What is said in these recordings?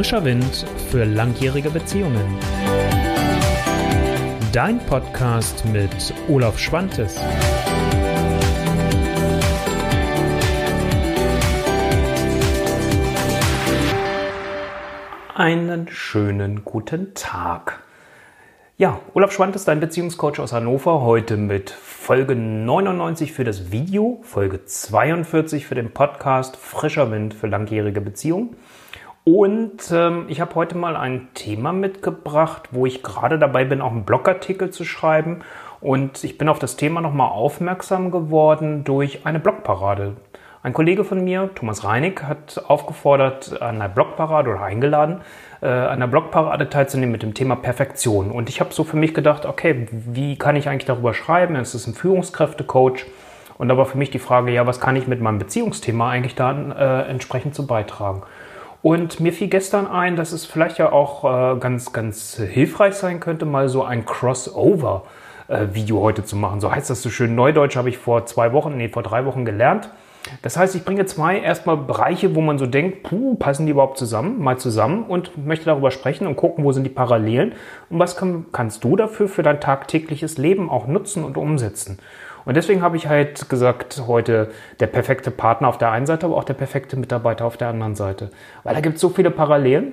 Frischer Wind für langjährige Beziehungen. Dein Podcast mit Olaf Schwantes. Einen schönen guten Tag. Ja, Olaf Schwantes, dein Beziehungscoach aus Hannover, heute mit Folge 99 für das Video, Folge 42 für den Podcast Frischer Wind für langjährige Beziehungen. Und ähm, ich habe heute mal ein Thema mitgebracht, wo ich gerade dabei bin, auch einen Blogartikel zu schreiben. Und ich bin auf das Thema nochmal aufmerksam geworden durch eine Blogparade. Ein Kollege von mir, Thomas Reinig, hat aufgefordert, an einer Blogparade oder eingeladen, äh, an einer Blogparade teilzunehmen mit dem Thema Perfektion. Und ich habe so für mich gedacht, okay, wie kann ich eigentlich darüber schreiben? Es ist ein Führungskräftecoach. Und da war für mich die Frage, ja, was kann ich mit meinem Beziehungsthema eigentlich da äh, entsprechend zu beitragen? Und mir fiel gestern ein, dass es vielleicht ja auch äh, ganz, ganz hilfreich sein könnte, mal so ein Crossover-Video äh, heute zu machen. So heißt das so schön. Neudeutsch habe ich vor zwei Wochen, nee, vor drei Wochen gelernt. Das heißt, ich bringe zwei erstmal Bereiche, wo man so denkt, puh, passen die überhaupt zusammen, mal zusammen und möchte darüber sprechen und gucken, wo sind die Parallelen und was kann, kannst du dafür für dein tagtägliches Leben auch nutzen und umsetzen. Und deswegen habe ich halt gesagt, heute der perfekte Partner auf der einen Seite, aber auch der perfekte Mitarbeiter auf der anderen Seite. Weil da gibt es so viele Parallelen.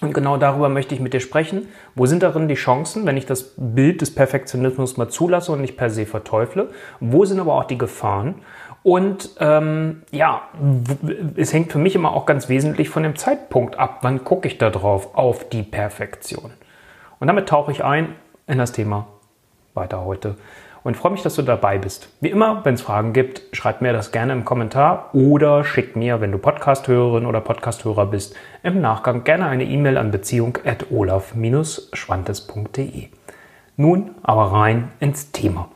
Und genau darüber möchte ich mit dir sprechen. Wo sind darin die Chancen, wenn ich das Bild des Perfektionismus mal zulasse und nicht per se verteufle? Wo sind aber auch die Gefahren? Und ähm, ja, es hängt für mich immer auch ganz wesentlich von dem Zeitpunkt ab. Wann gucke ich da drauf auf die Perfektion? Und damit tauche ich ein in das Thema weiter heute und freue mich, dass du dabei bist. Wie immer, wenn es Fragen gibt, schreib mir das gerne im Kommentar oder schick mir, wenn du Podcasthörerin oder Podcasthörer bist, im Nachgang gerne eine E-Mail an beziehung@olaf-schwantes.de. Nun aber rein ins Thema.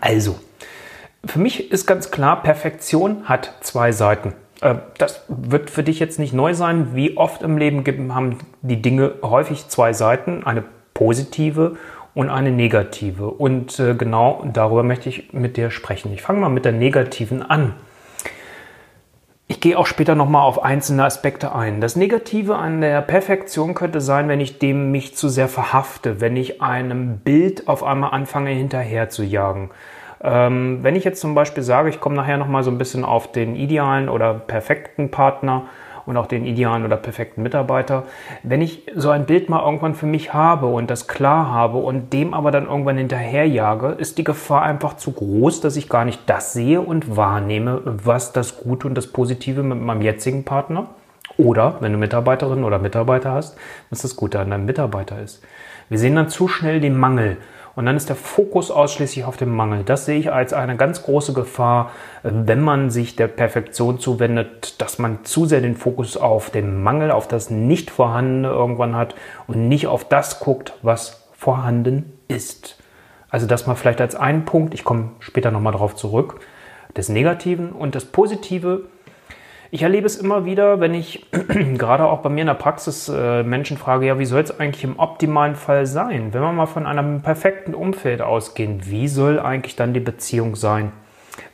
Also, für mich ist ganz klar, Perfektion hat zwei Seiten. Äh, das wird für dich jetzt nicht neu sein. Wie oft im Leben haben die Dinge häufig zwei Seiten, eine positive und eine negative. Und äh, genau darüber möchte ich mit dir sprechen. Ich fange mal mit der negativen an. Ich gehe auch später nochmal auf einzelne Aspekte ein. Das Negative an der Perfektion könnte sein, wenn ich dem mich zu sehr verhafte, wenn ich einem Bild auf einmal anfange hinterher zu jagen. Ähm, wenn ich jetzt zum Beispiel sage, ich komme nachher nochmal so ein bisschen auf den idealen oder perfekten Partner und auch den idealen oder perfekten Mitarbeiter. Wenn ich so ein Bild mal irgendwann für mich habe und das klar habe und dem aber dann irgendwann hinterherjage, ist die Gefahr einfach zu groß, dass ich gar nicht das sehe und wahrnehme, was das Gute und das Positive mit meinem jetzigen Partner oder wenn du Mitarbeiterin oder Mitarbeiter hast, was das Gute an deinem Mitarbeiter ist. Wir sehen dann zu schnell den Mangel und dann ist der Fokus ausschließlich auf dem Mangel. Das sehe ich als eine ganz große Gefahr, wenn man sich der Perfektion zuwendet, dass man zu sehr den Fokus auf den Mangel, auf das Nicht-Vorhandene irgendwann hat und nicht auf das guckt, was vorhanden ist. Also das mal vielleicht als einen Punkt, ich komme später nochmal darauf zurück, des Negativen und das Positive ich erlebe es immer wieder, wenn ich gerade auch bei mir in der Praxis äh, Menschen frage, ja, wie soll es eigentlich im optimalen Fall sein? Wenn wir mal von einem perfekten Umfeld ausgehen, wie soll eigentlich dann die Beziehung sein?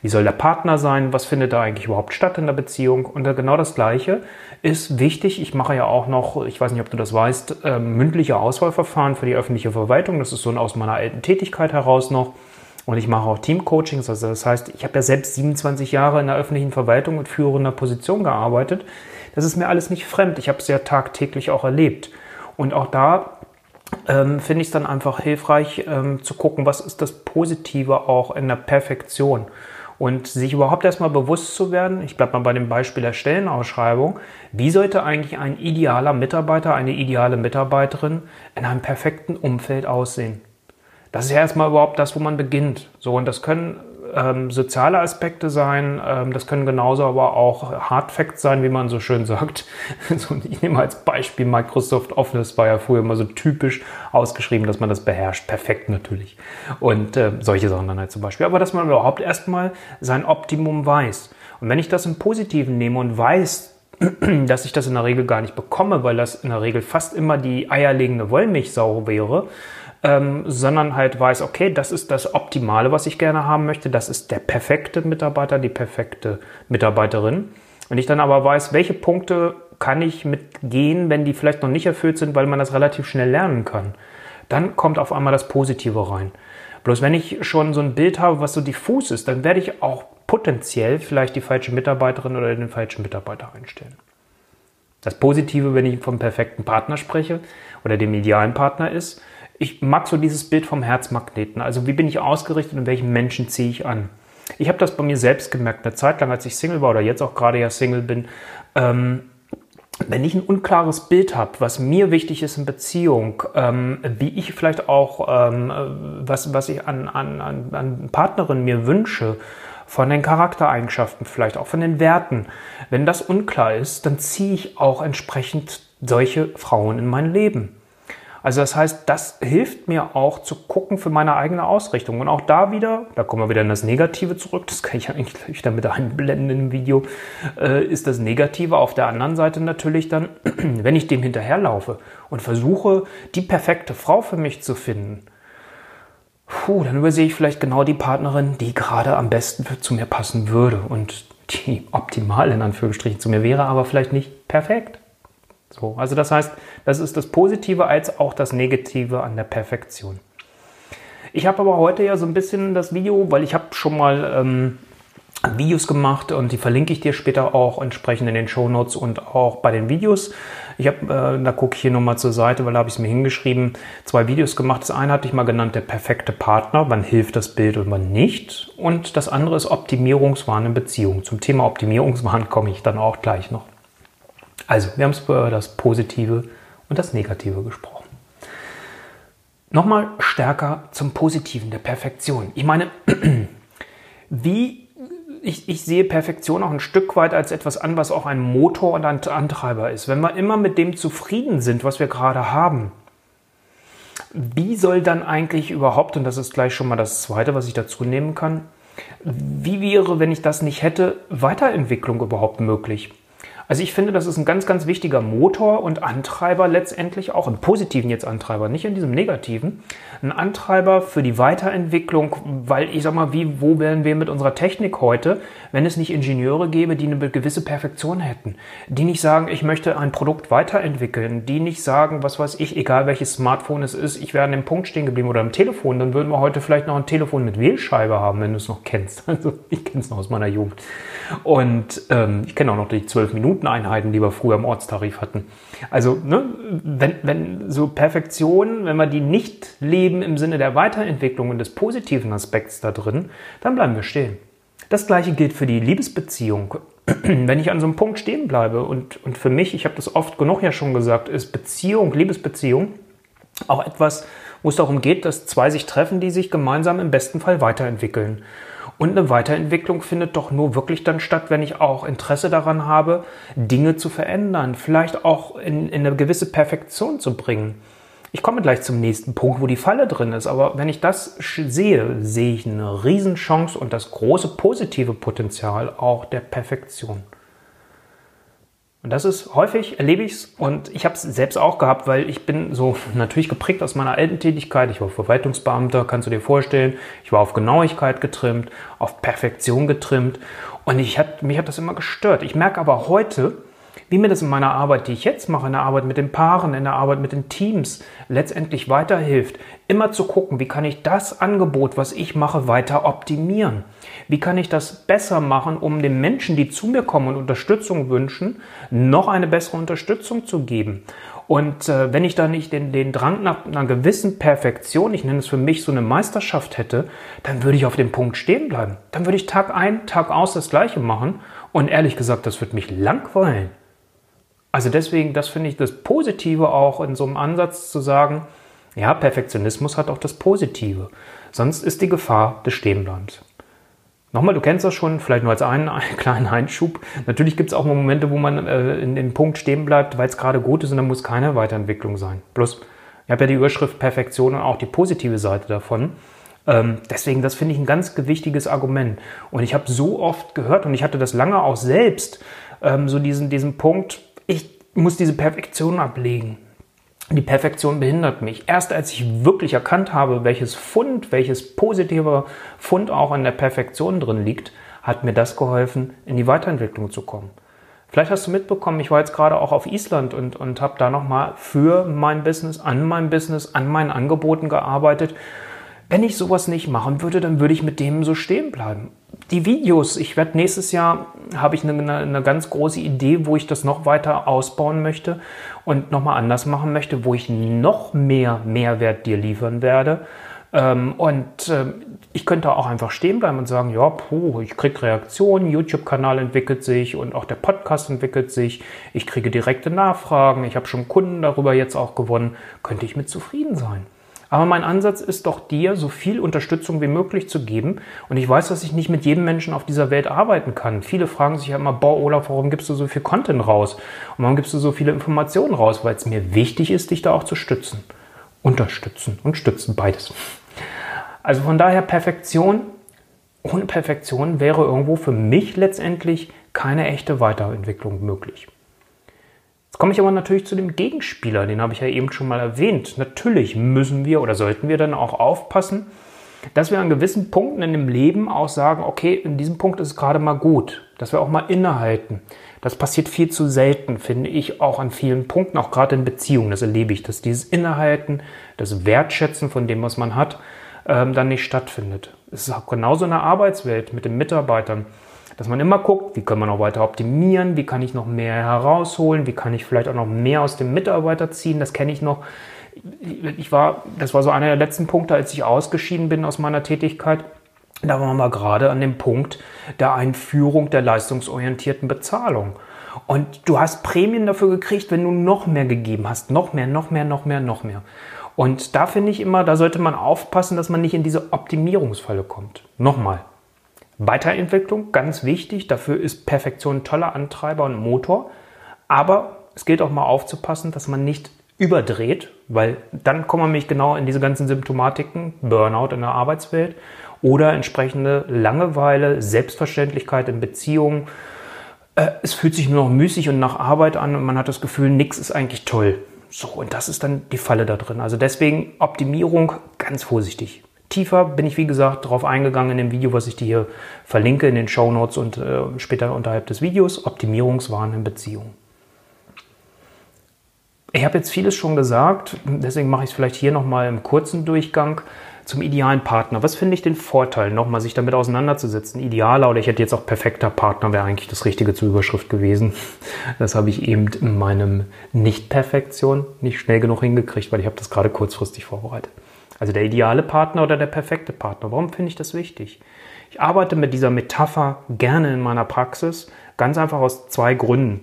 Wie soll der Partner sein? Was findet da eigentlich überhaupt statt in der Beziehung? Und genau das Gleiche ist wichtig. Ich mache ja auch noch, ich weiß nicht, ob du das weißt, äh, mündliche Auswahlverfahren für die öffentliche Verwaltung. Das ist so aus meiner alten Tätigkeit heraus noch. Und ich mache auch Teamcoachings. Also das heißt, ich habe ja selbst 27 Jahre in der öffentlichen Verwaltung mit führender Position gearbeitet. Das ist mir alles nicht fremd. Ich habe es ja tagtäglich auch erlebt. Und auch da ähm, finde ich es dann einfach hilfreich ähm, zu gucken, was ist das Positive auch in der Perfektion. Und sich überhaupt erstmal bewusst zu werden, ich bleibe mal bei dem Beispiel der Stellenausschreibung, wie sollte eigentlich ein idealer Mitarbeiter, eine ideale Mitarbeiterin in einem perfekten Umfeld aussehen? Das ist ja erstmal überhaupt das, wo man beginnt. So, und das können ähm, soziale Aspekte sein, ähm, das können genauso aber auch Hard Facts sein, wie man so schön sagt. so, ich nehme als Beispiel Microsoft Office, war ja früher immer so typisch ausgeschrieben, dass man das beherrscht. Perfekt natürlich. Und äh, solche Sachen dann halt zum Beispiel. Aber dass man überhaupt erstmal sein Optimum weiß. Und wenn ich das im Positiven nehme und weiß, dass ich das in der Regel gar nicht bekomme, weil das in der Regel fast immer die eierlegende Wollmilchsau wäre, ähm, sondern halt weiß, okay, das ist das Optimale, was ich gerne haben möchte, das ist der perfekte Mitarbeiter, die perfekte Mitarbeiterin. Wenn ich dann aber weiß, welche Punkte kann ich mitgehen, wenn die vielleicht noch nicht erfüllt sind, weil man das relativ schnell lernen kann. Dann kommt auf einmal das Positive rein. Bloß wenn ich schon so ein Bild habe, was so diffus ist, dann werde ich auch potenziell vielleicht die falsche Mitarbeiterin oder den falschen Mitarbeiter einstellen. Das Positive, wenn ich vom perfekten Partner spreche oder dem idealen Partner ist, ich mag so dieses Bild vom Herzmagneten. Also wie bin ich ausgerichtet und welchen Menschen ziehe ich an? Ich habe das bei mir selbst gemerkt, eine Zeit lang, als ich Single war oder jetzt auch gerade ja Single bin. Ähm, wenn ich ein unklares Bild habe, was mir wichtig ist in Beziehung, ähm, wie ich vielleicht auch, ähm, was, was ich an, an, an Partnerin mir wünsche, von den Charaktereigenschaften, vielleicht auch von den Werten, wenn das unklar ist, dann ziehe ich auch entsprechend solche Frauen in mein Leben. Also das heißt, das hilft mir auch zu gucken für meine eigene Ausrichtung. Und auch da wieder, da kommen wir wieder in das Negative zurück, das kann ich eigentlich gleich damit einblenden im Video, äh, ist das Negative auf der anderen Seite natürlich dann, wenn ich dem hinterherlaufe und versuche, die perfekte Frau für mich zu finden, puh, dann übersehe ich vielleicht genau die Partnerin, die gerade am besten zu mir passen würde und die optimal in Anführungsstrichen zu mir wäre, aber vielleicht nicht perfekt. So, also das heißt, das ist das Positive als auch das Negative an der Perfektion. Ich habe aber heute ja so ein bisschen das Video, weil ich habe schon mal ähm, Videos gemacht und die verlinke ich dir später auch entsprechend in den Show Notes und auch bei den Videos. Ich habe, äh, da gucke ich hier nochmal zur Seite, weil da habe ich es mir hingeschrieben, zwei Videos gemacht. Das eine hatte ich mal genannt, der perfekte Partner, wann hilft das Bild und wann nicht. Und das andere ist Optimierungswahn in Beziehung. Zum Thema Optimierungswahn komme ich dann auch gleich noch. Also, wir haben über das Positive und das Negative gesprochen. Nochmal stärker zum Positiven der Perfektion. Ich meine, wie ich, ich, sehe Perfektion auch ein Stück weit als etwas an, was auch ein Motor und ein Antreiber ist. Wenn wir immer mit dem zufrieden sind, was wir gerade haben, wie soll dann eigentlich überhaupt, und das ist gleich schon mal das Zweite, was ich dazu nehmen kann, wie wäre, wenn ich das nicht hätte, Weiterentwicklung überhaupt möglich? Also ich finde, das ist ein ganz, ganz wichtiger Motor und Antreiber letztendlich auch, im positiven jetzt Antreiber, nicht in diesem negativen, ein Antreiber für die Weiterentwicklung, weil ich sag mal, wie, wo wären wir mit unserer Technik heute, wenn es nicht Ingenieure gäbe, die eine gewisse Perfektion hätten, die nicht sagen, ich möchte ein Produkt weiterentwickeln, die nicht sagen, was weiß ich, egal welches Smartphone es ist, ich wäre an dem Punkt stehen geblieben oder am Telefon, dann würden wir heute vielleicht noch ein Telefon mit Wählscheibe haben, wenn du es noch kennst. Also ich kenne es noch aus meiner Jugend. Und ähm, ich kenne auch noch die 12 Minuten Einheiten, die wir früher im Ortstarif hatten. Also ne, wenn, wenn so Perfektion, wenn wir die nicht leben im Sinne der Weiterentwicklung und des positiven Aspekts da drin, dann bleiben wir stehen. Das gleiche gilt für die Liebesbeziehung. Wenn ich an so einem Punkt stehen bleibe und, und für mich, ich habe das oft genug ja schon gesagt, ist Beziehung, Liebesbeziehung auch etwas, wo es darum geht, dass zwei sich treffen, die sich gemeinsam im besten Fall weiterentwickeln. Und eine Weiterentwicklung findet doch nur wirklich dann statt, wenn ich auch Interesse daran habe, Dinge zu verändern, vielleicht auch in, in eine gewisse Perfektion zu bringen. Ich komme gleich zum nächsten Punkt, wo die Falle drin ist. Aber wenn ich das sehe, sehe ich eine Riesenchance und das große positive Potenzial auch der Perfektion. Und das ist häufig, erlebe ich es und ich habe es selbst auch gehabt, weil ich bin so natürlich geprägt aus meiner alten Tätigkeit. Ich war Verwaltungsbeamter, kannst du dir vorstellen. Ich war auf Genauigkeit getrimmt, auf Perfektion getrimmt und ich hat, mich hat das immer gestört. Ich merke aber heute, wie mir das in meiner Arbeit, die ich jetzt mache, in der Arbeit mit den Paaren, in der Arbeit mit den Teams, letztendlich weiterhilft, immer zu gucken, wie kann ich das Angebot, was ich mache, weiter optimieren? Wie kann ich das besser machen, um den Menschen, die zu mir kommen und Unterstützung wünschen, noch eine bessere Unterstützung zu geben? Und äh, wenn ich da nicht den, den Drang nach einer gewissen Perfektion, ich nenne es für mich so eine Meisterschaft hätte, dann würde ich auf dem Punkt stehen bleiben. Dann würde ich Tag ein, Tag aus das Gleiche machen. Und ehrlich gesagt, das würde mich langweilen. Also deswegen, das finde ich das Positive auch in so einem Ansatz zu sagen, ja, Perfektionismus hat auch das Positive. Sonst ist die Gefahr des Stehenbleibens. Nochmal, du kennst das schon, vielleicht nur als einen, einen kleinen Einschub. Natürlich gibt es auch Momente, wo man äh, in dem Punkt stehen bleibt, weil es gerade gut ist und dann muss keine Weiterentwicklung sein. Plus, ich habe ja die Überschrift Perfektion und auch die positive Seite davon. Ähm, deswegen, das finde ich ein ganz gewichtiges Argument. Und ich habe so oft gehört und ich hatte das lange auch selbst, ähm, so diesen, diesen Punkt, ich muss diese Perfektion ablegen. Die Perfektion behindert mich. Erst als ich wirklich erkannt habe, welches Fund, welches positive Fund auch in der Perfektion drin liegt, hat mir das geholfen, in die Weiterentwicklung zu kommen. Vielleicht hast du mitbekommen, ich war jetzt gerade auch auf Island und, und habe da nochmal für mein Business, an meinem Business, an meinen Angeboten gearbeitet. Wenn ich sowas nicht machen würde, dann würde ich mit dem so stehen bleiben. Die Videos, ich werde nächstes Jahr, habe ich eine, eine, ganz große Idee, wo ich das noch weiter ausbauen möchte und nochmal anders machen möchte, wo ich noch mehr Mehrwert dir liefern werde. Ähm, und ähm, ich könnte auch einfach stehen bleiben und sagen, ja, puh, ich kriege Reaktionen, YouTube-Kanal entwickelt sich und auch der Podcast entwickelt sich. Ich kriege direkte Nachfragen, ich habe schon Kunden darüber jetzt auch gewonnen. Könnte ich mit zufrieden sein? Aber mein Ansatz ist doch dir, so viel Unterstützung wie möglich zu geben. Und ich weiß, dass ich nicht mit jedem Menschen auf dieser Welt arbeiten kann. Viele fragen sich ja immer, boah, Olaf, warum gibst du so viel Content raus? Und warum gibst du so viele Informationen raus? Weil es mir wichtig ist, dich da auch zu stützen. Unterstützen und stützen, beides. Also von daher Perfektion. Ohne Perfektion wäre irgendwo für mich letztendlich keine echte Weiterentwicklung möglich. Jetzt komme ich aber natürlich zu dem Gegenspieler, den habe ich ja eben schon mal erwähnt. Natürlich müssen wir oder sollten wir dann auch aufpassen, dass wir an gewissen Punkten in dem Leben auch sagen, okay, in diesem Punkt ist es gerade mal gut, dass wir auch mal innehalten. Das passiert viel zu selten, finde ich, auch an vielen Punkten, auch gerade in Beziehungen. Das erlebe ich, dass dieses Innehalten, das Wertschätzen von dem, was man hat, ähm, dann nicht stattfindet. Es ist auch genauso in der Arbeitswelt mit den Mitarbeitern, dass man immer guckt, wie können wir noch weiter optimieren, wie kann ich noch mehr herausholen, wie kann ich vielleicht auch noch mehr aus dem Mitarbeiter ziehen. Das kenne ich noch. Ich war, das war so einer der letzten Punkte, als ich ausgeschieden bin aus meiner Tätigkeit. Da waren wir gerade an dem Punkt der Einführung der leistungsorientierten Bezahlung. Und du hast Prämien dafür gekriegt, wenn du noch mehr gegeben hast. Noch mehr, noch mehr, noch mehr, noch mehr. Und da finde ich immer, da sollte man aufpassen, dass man nicht in diese Optimierungsfalle kommt. Nochmal. Weiterentwicklung, ganz wichtig. Dafür ist Perfektion ein toller Antreiber und Motor. Aber es gilt auch mal aufzupassen, dass man nicht überdreht, weil dann kommen wir nämlich genau in diese ganzen Symptomatiken, Burnout in der Arbeitswelt oder entsprechende Langeweile, Selbstverständlichkeit in Beziehungen. Äh, es fühlt sich nur noch müßig und nach Arbeit an und man hat das Gefühl, nichts ist eigentlich toll. So, und das ist dann die Falle da drin. Also deswegen Optimierung ganz vorsichtig. Tiefer bin ich, wie gesagt, darauf eingegangen in dem Video, was ich dir hier verlinke in den Show Notes und äh, später unterhalb des Videos. Optimierungswahn in Beziehungen. Ich habe jetzt vieles schon gesagt, deswegen mache ich es vielleicht hier nochmal im kurzen Durchgang zum idealen Partner. Was finde ich den Vorteil, nochmal sich damit auseinanderzusetzen? Idealer oder ich hätte jetzt auch perfekter Partner, wäre eigentlich das Richtige zur Überschrift gewesen. Das habe ich eben in meinem Nicht-Perfektion nicht schnell genug hingekriegt, weil ich habe das gerade kurzfristig vorbereitet. Also der ideale Partner oder der perfekte Partner. Warum finde ich das wichtig? Ich arbeite mit dieser Metapher gerne in meiner Praxis, ganz einfach aus zwei Gründen.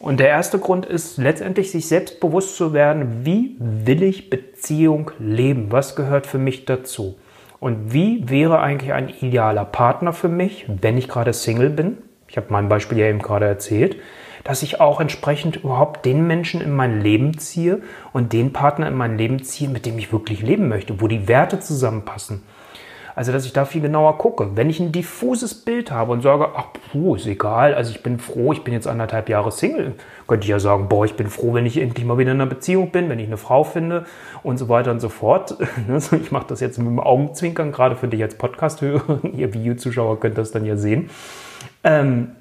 Und der erste Grund ist letztendlich, sich selbst bewusst zu werden, wie will ich Beziehung leben? Was gehört für mich dazu? Und wie wäre eigentlich ein idealer Partner für mich, wenn ich gerade Single bin? Ich habe mein Beispiel ja eben gerade erzählt, dass ich auch entsprechend überhaupt den Menschen in mein Leben ziehe und den Partner in mein Leben ziehe, mit dem ich wirklich leben möchte, wo die Werte zusammenpassen. Also, dass ich da viel genauer gucke. Wenn ich ein diffuses Bild habe und sage, ach, puh, ist egal, also ich bin froh, ich bin jetzt anderthalb Jahre Single, könnte ich ja sagen, boah, ich bin froh, wenn ich endlich mal wieder in einer Beziehung bin, wenn ich eine Frau finde und so weiter und so fort. Also ich mache das jetzt mit dem Augenzwinkern, gerade für dich als Podcast-Hörer, ihr Videozuschauer könnt das dann ja sehen. Ähm,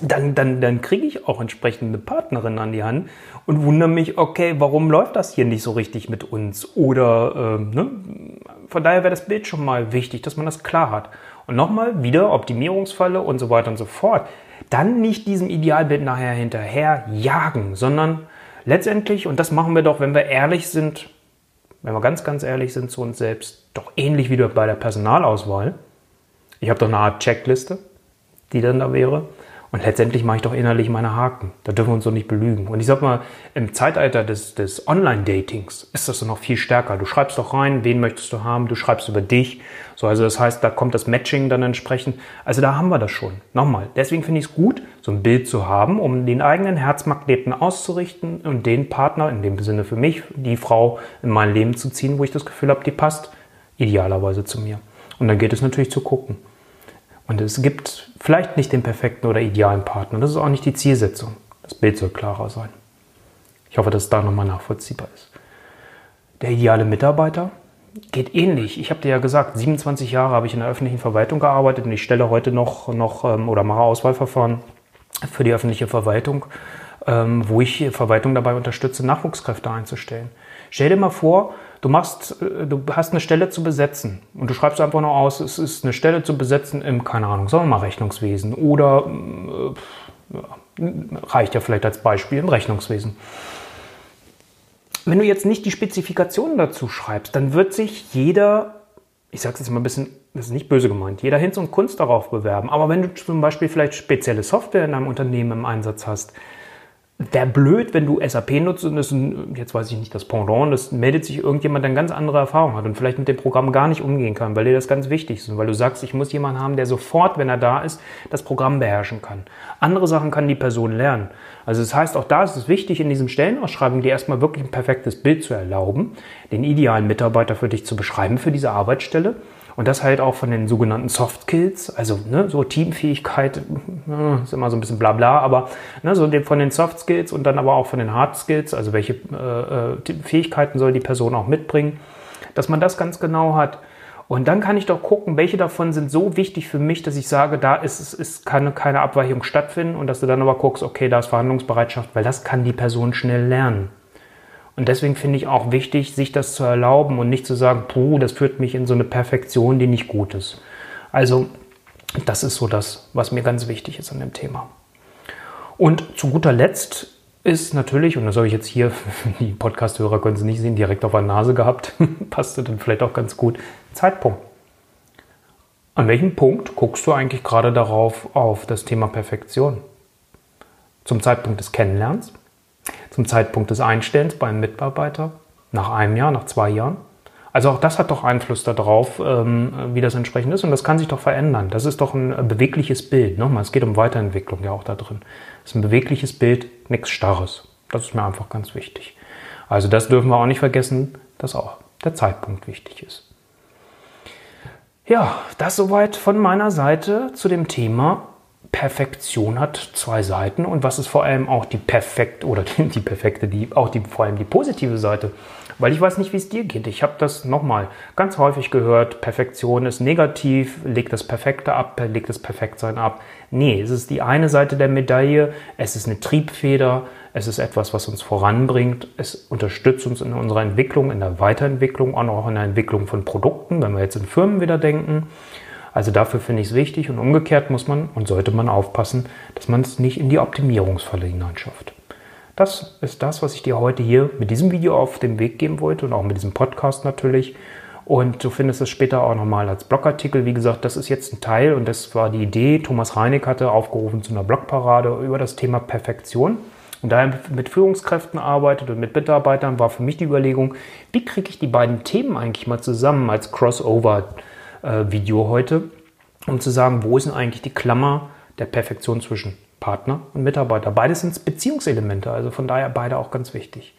dann, dann, dann kriege ich auch entsprechend eine Partnerin an die Hand und wundere mich, okay, warum läuft das hier nicht so richtig mit uns? Oder ähm, ne? von daher wäre das Bild schon mal wichtig, dass man das klar hat. Und nochmal wieder Optimierungsfalle und so weiter und so fort. Dann nicht diesem Idealbild nachher hinterher jagen, sondern letztendlich, und das machen wir doch, wenn wir ehrlich sind, wenn wir ganz, ganz ehrlich sind zu uns selbst, doch ähnlich wie bei der Personalauswahl. Ich habe doch eine Art Checkliste, die dann da wäre. Und letztendlich mache ich doch innerlich meine Haken. Da dürfen wir uns doch nicht belügen. Und ich sag mal, im Zeitalter des, des Online-Datings ist das doch noch viel stärker. Du schreibst doch rein, wen möchtest du haben, du schreibst über dich. So, also das heißt, da kommt das Matching dann entsprechend. Also da haben wir das schon. Nochmal. Deswegen finde ich es gut, so ein Bild zu haben, um den eigenen Herzmagneten auszurichten und den Partner, in dem Sinne für mich, die Frau in mein Leben zu ziehen, wo ich das Gefühl habe, die passt idealerweise zu mir. Und dann geht es natürlich zu gucken. Und es gibt vielleicht nicht den perfekten oder idealen Partner. Das ist auch nicht die Zielsetzung. Das Bild soll klarer sein. Ich hoffe, dass es da nochmal nachvollziehbar ist. Der ideale Mitarbeiter geht ähnlich. Ich habe dir ja gesagt, 27 Jahre habe ich in der öffentlichen Verwaltung gearbeitet und ich stelle heute noch, noch ähm, oder mache Auswahlverfahren für die öffentliche Verwaltung, ähm, wo ich Verwaltung dabei unterstütze, Nachwuchskräfte einzustellen. Stell dir mal vor, du machst, äh, du hast eine Stelle zu besetzen und du schreibst einfach nur aus, es ist eine Stelle zu besetzen im, keine Ahnung, sagen wir mal Rechnungswesen oder äh, ja, reicht ja vielleicht als Beispiel im Rechnungswesen. Wenn du jetzt nicht die Spezifikationen dazu schreibst, dann wird sich jeder, ich sage es jetzt mal ein bisschen, das ist nicht böse gemeint, jeder Hinz und Kunst darauf bewerben. Aber wenn du zum Beispiel vielleicht spezielle Software in deinem Unternehmen im Einsatz hast, wäre blöd, wenn du SAP nutzt und das, jetzt weiß ich nicht, das Pendant, das meldet sich irgendjemand, der eine ganz andere Erfahrung hat und vielleicht mit dem Programm gar nicht umgehen kann, weil dir das ganz wichtig ist und weil du sagst, ich muss jemanden haben, der sofort, wenn er da ist, das Programm beherrschen kann. Andere Sachen kann die Person lernen. Also das heißt, auch da ist es wichtig, in diesen Stellenausschreibungen dir erstmal wirklich ein perfektes Bild zu erlauben, den idealen Mitarbeiter für dich zu beschreiben für diese Arbeitsstelle und das halt auch von den sogenannten Soft Skills, also ne, so Teamfähigkeit, äh, ist immer so ein bisschen bla bla, aber ne, so von den Soft Skills und dann aber auch von den Hard Skills, also welche äh, äh Fähigkeiten soll die Person auch mitbringen, dass man das ganz genau hat. Und dann kann ich doch gucken, welche davon sind so wichtig für mich, dass ich sage, da ist, ist kann keine Abweichung stattfinden und dass du dann aber guckst, okay, da ist Verhandlungsbereitschaft, weil das kann die Person schnell lernen. Und deswegen finde ich auch wichtig, sich das zu erlauben und nicht zu sagen, puh, das führt mich in so eine Perfektion, die nicht gut ist. Also, das ist so das, was mir ganz wichtig ist an dem Thema. Und zu guter Letzt ist natürlich, und das habe ich jetzt hier, die Podcast-Hörer können sie nicht sehen, direkt auf der Nase gehabt, passte dann vielleicht auch ganz gut, Zeitpunkt. An welchem Punkt guckst du eigentlich gerade darauf auf das Thema Perfektion? Zum Zeitpunkt des Kennenlernens? Zum Zeitpunkt des Einstellens beim Mitarbeiter, nach einem Jahr, nach zwei Jahren. Also auch das hat doch Einfluss darauf, ähm, wie das entsprechend ist und das kann sich doch verändern. Das ist doch ein bewegliches Bild. Nochmal, es geht um Weiterentwicklung ja auch da drin. Es ist ein bewegliches Bild, nichts Starres. Das ist mir einfach ganz wichtig. Also das dürfen wir auch nicht vergessen, dass auch der Zeitpunkt wichtig ist. Ja, das soweit von meiner Seite zu dem Thema Perfektion hat zwei Seiten und was ist vor allem auch die perfekt oder die perfekte, die auch die vor allem die positive Seite. Weil ich weiß nicht, wie es dir geht. Ich habe das nochmal ganz häufig gehört. Perfektion ist negativ, legt das Perfekte ab, legt das Perfektsein ab. Nee, es ist die eine Seite der Medaille. Es ist eine Triebfeder. Es ist etwas, was uns voranbringt. Es unterstützt uns in unserer Entwicklung, in der Weiterentwicklung, auch in der Entwicklung von Produkten, wenn wir jetzt in Firmen wieder denken. Also dafür finde ich es wichtig und umgekehrt muss man und sollte man aufpassen, dass man es nicht in die Optimierungsfalle hineinschafft. Das ist das, was ich dir heute hier mit diesem Video auf den Weg geben wollte und auch mit diesem Podcast natürlich. Und du findest es später auch nochmal als Blogartikel. Wie gesagt, das ist jetzt ein Teil und das war die Idee. Thomas Reinig hatte aufgerufen zu einer Blogparade über das Thema Perfektion. Und da er mit Führungskräften arbeitet und mit Mitarbeitern, war für mich die Überlegung, wie kriege ich die beiden Themen eigentlich mal zusammen als Crossover äh, Video heute, um zu sagen, wo ist denn eigentlich die Klammer der Perfektion zwischen Partner und Mitarbeiter. Beides sind Beziehungselemente, also von daher beide auch ganz wichtig.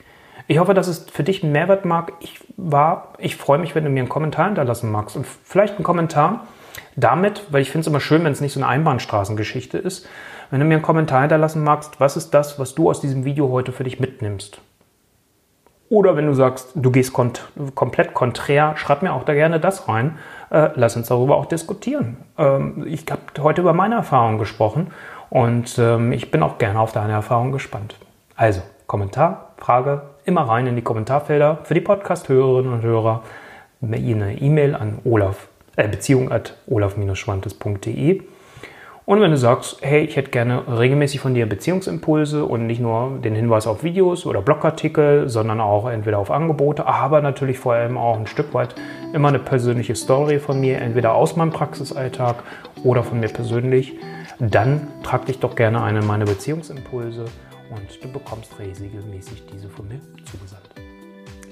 Ich hoffe, dass es für dich einen Mehrwert mag. Ich, war, ich freue mich, wenn du mir einen Kommentar hinterlassen magst und vielleicht einen Kommentar damit, weil ich finde es immer schön, wenn es nicht so eine Einbahnstraßengeschichte ist, wenn du mir einen Kommentar hinterlassen magst, was ist das, was du aus diesem Video heute für dich mitnimmst. Oder wenn du sagst, du gehst kont komplett konträr, schreib mir auch da gerne das rein. Äh, lass uns darüber auch diskutieren. Ähm, ich habe heute über meine Erfahrungen gesprochen und ähm, ich bin auch gerne auf deine Erfahrungen gespannt. Also, Kommentar, Frage, immer rein in die Kommentarfelder für die Podcast-Hörerinnen und Hörer. Eine E-Mail an olaf, äh, beziehung at olaf-schwantes.de und wenn du sagst, hey, ich hätte gerne regelmäßig von dir Beziehungsimpulse und nicht nur den Hinweis auf Videos oder Blogartikel, sondern auch entweder auf Angebote, aber natürlich vor allem auch ein Stück weit immer eine persönliche Story von mir, entweder aus meinem Praxisalltag oder von mir persönlich, dann trag dich doch gerne ein in meine Beziehungsimpulse und du bekommst regelmäßig diese von mir zugesandt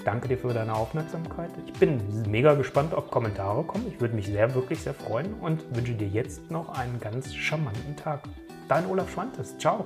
danke dir für deine Aufmerksamkeit. Ich bin mega gespannt, ob Kommentare kommen. Ich würde mich sehr, wirklich sehr freuen und wünsche dir jetzt noch einen ganz charmanten Tag. Dein Olaf Schwantes. Ciao.